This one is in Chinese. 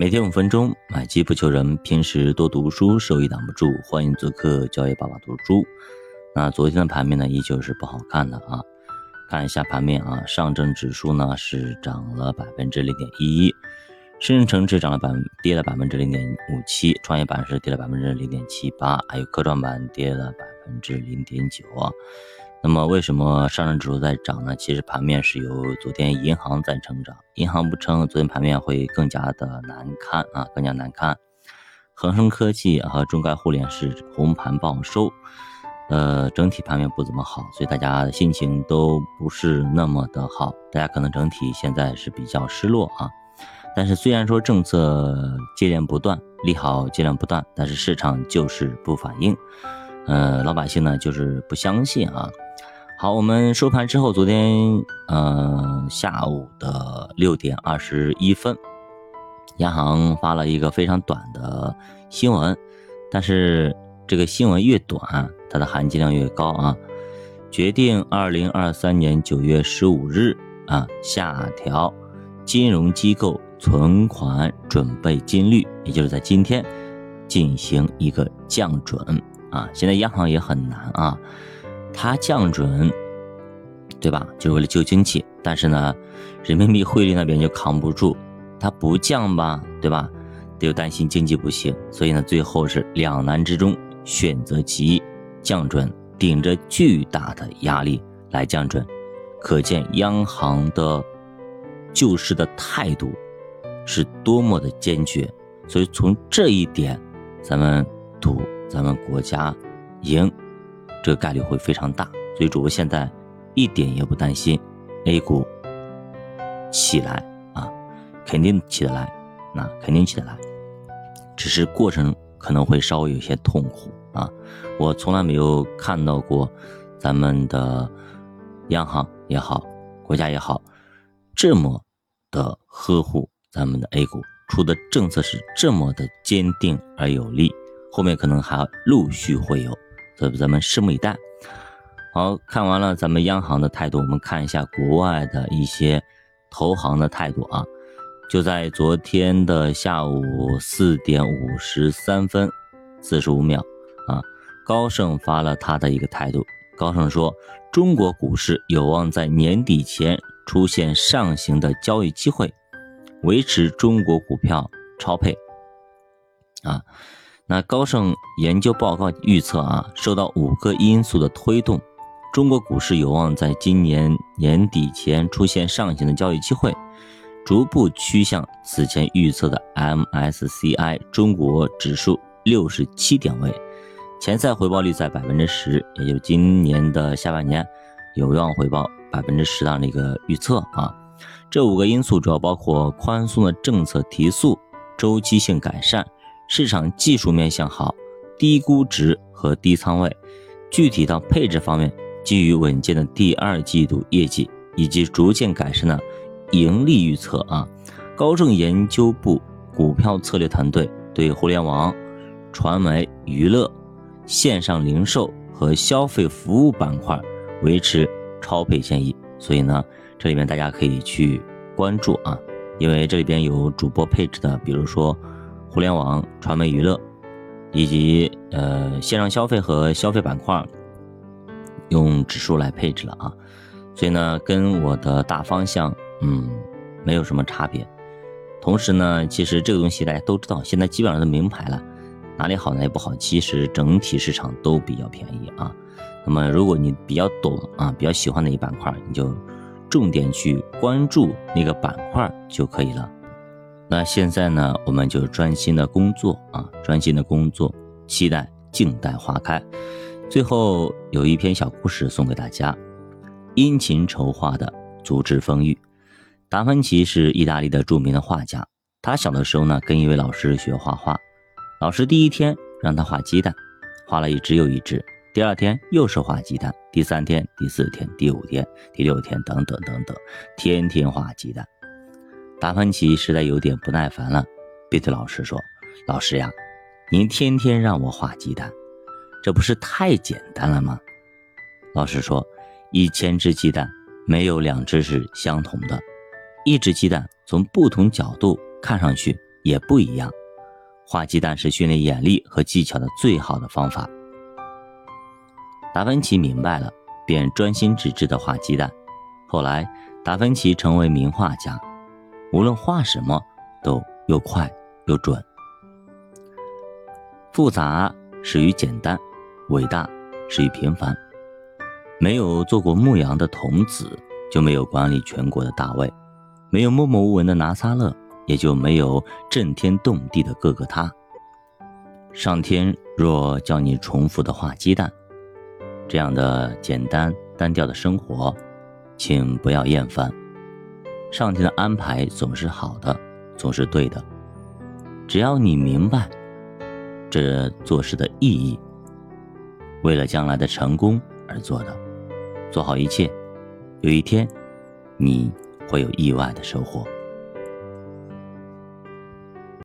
每天五分钟，买机不求人，平时多读书，收益挡不住。欢迎做客交易爸爸读书。那昨天的盘面呢，依旧是不好看的啊。看一下盘面啊，上证指数呢是涨了百分之零点一一，深成指涨了百跌了百分之零点五七，创业板是跌了百分之零点七八，还有科创板跌了百分之零点九啊。那么为什么上证指数在涨呢？其实盘面是由昨天银行在成长，银行不撑，昨天盘面会更加的难看啊，更加难看。恒生科技和中概互联是红盘报收，呃，整体盘面不怎么好，所以大家心情都不是那么的好，大家可能整体现在是比较失落啊。但是虽然说政策接连不断，利好接连不断，但是市场就是不反应，呃，老百姓呢就是不相信啊。好，我们收盘之后，昨天呃下午的六点二十一分，央行发了一个非常短的新闻，但是这个新闻越短，它的含金量越高啊。决定二零二三年九月十五日啊下调金融机构存款准备金率，也就是在今天进行一个降准啊。现在央行也很难啊。它降准，对吧？就是为了救经济，但是呢，人民币汇率那边就扛不住，它不降吧，对吧？又担心经济不行，所以呢，最后是两难之中选择其一，降准，顶着巨大的压力来降准，可见央行的救市的态度是多么的坚决。所以从这一点，咱们赌咱们国家赢。这个概率会非常大，所以主播现在一点也不担心 A 股起来啊，肯定起得来，那肯定起得来，只是过程可能会稍微有些痛苦啊。我从来没有看到过咱们的央行也好，国家也好，这么的呵护咱们的 A 股，出的政策是这么的坚定而有力，后面可能还陆续会有。所以咱们拭目以待。好看完了咱们央行的态度，我们看一下国外的一些投行的态度啊。就在昨天的下午四点五十三分四十五秒啊，高盛发了他的一个态度。高盛说，中国股市有望在年底前出现上行的交易机会，维持中国股票超配啊。那高盛研究报告预测啊，受到五个因素的推动，中国股市有望在今年年底前出现上行的交易机会，逐步趋向此前预测的 MSCI 中国指数六十七点位，潜在回报率在百分之十，也就是今年的下半年有望回报百分之十的那个预测啊。这五个因素主要包括宽松的政策提速、周期性改善。市场技术面向好，低估值和低仓位。具体到配置方面，基于稳健的第二季度业绩以及逐渐改善的盈利预测啊，高盛研究部股票策略团队对互联网、传媒、娱乐、线上零售和消费服务板块维持超配建议。所以呢，这里面大家可以去关注啊，因为这里边有主播配置的，比如说。互联网、传媒、娱乐，以及呃线上消费和消费板块，用指数来配置了啊，所以呢，跟我的大方向嗯没有什么差别。同时呢，其实这个东西大家都知道，现在基本上都明牌了，哪里好哪里不好，其实整体市场都比较便宜啊。那么如果你比较懂啊，比较喜欢哪一板块，你就重点去关注那个板块就可以了。那现在呢，我们就专心的工作啊，专心的工作，期待静待花开。最后有一篇小故事送给大家：殷勤筹划的足智风裕。达芬奇是意大利的著名的画家，他小的时候呢，跟一位老师学画画，老师第一天让他画鸡蛋，画了一只又一只，第二天又是画鸡蛋，第三天、第四天、第五天、第六天等等等等，天天画鸡蛋。达芬奇实在有点不耐烦了，便对老师说：“老师呀，您天天让我画鸡蛋，这不是太简单了吗？”老师说：“一千只鸡蛋没有两只是相同的，一只鸡蛋从不同角度看上去也不一样。画鸡蛋是训练眼力和技巧的最好的方法。达芬奇明白了，便专心致志地画鸡蛋。后来，达芬奇成为名画家，无论画什么都又快又准。复杂始于简单，伟大始于平凡。没有做过牧羊的童子，就没有管理全国的大卫；没有默默无闻的拿撒勒，也就没有震天动地的各个他。上天若叫你重复的画鸡蛋，这样的简单单调的生活，请不要厌烦。上天的安排总是好的，总是对的。只要你明白这做事的意义，为了将来的成功而做的，做好一切，有一天你会有意外的收获。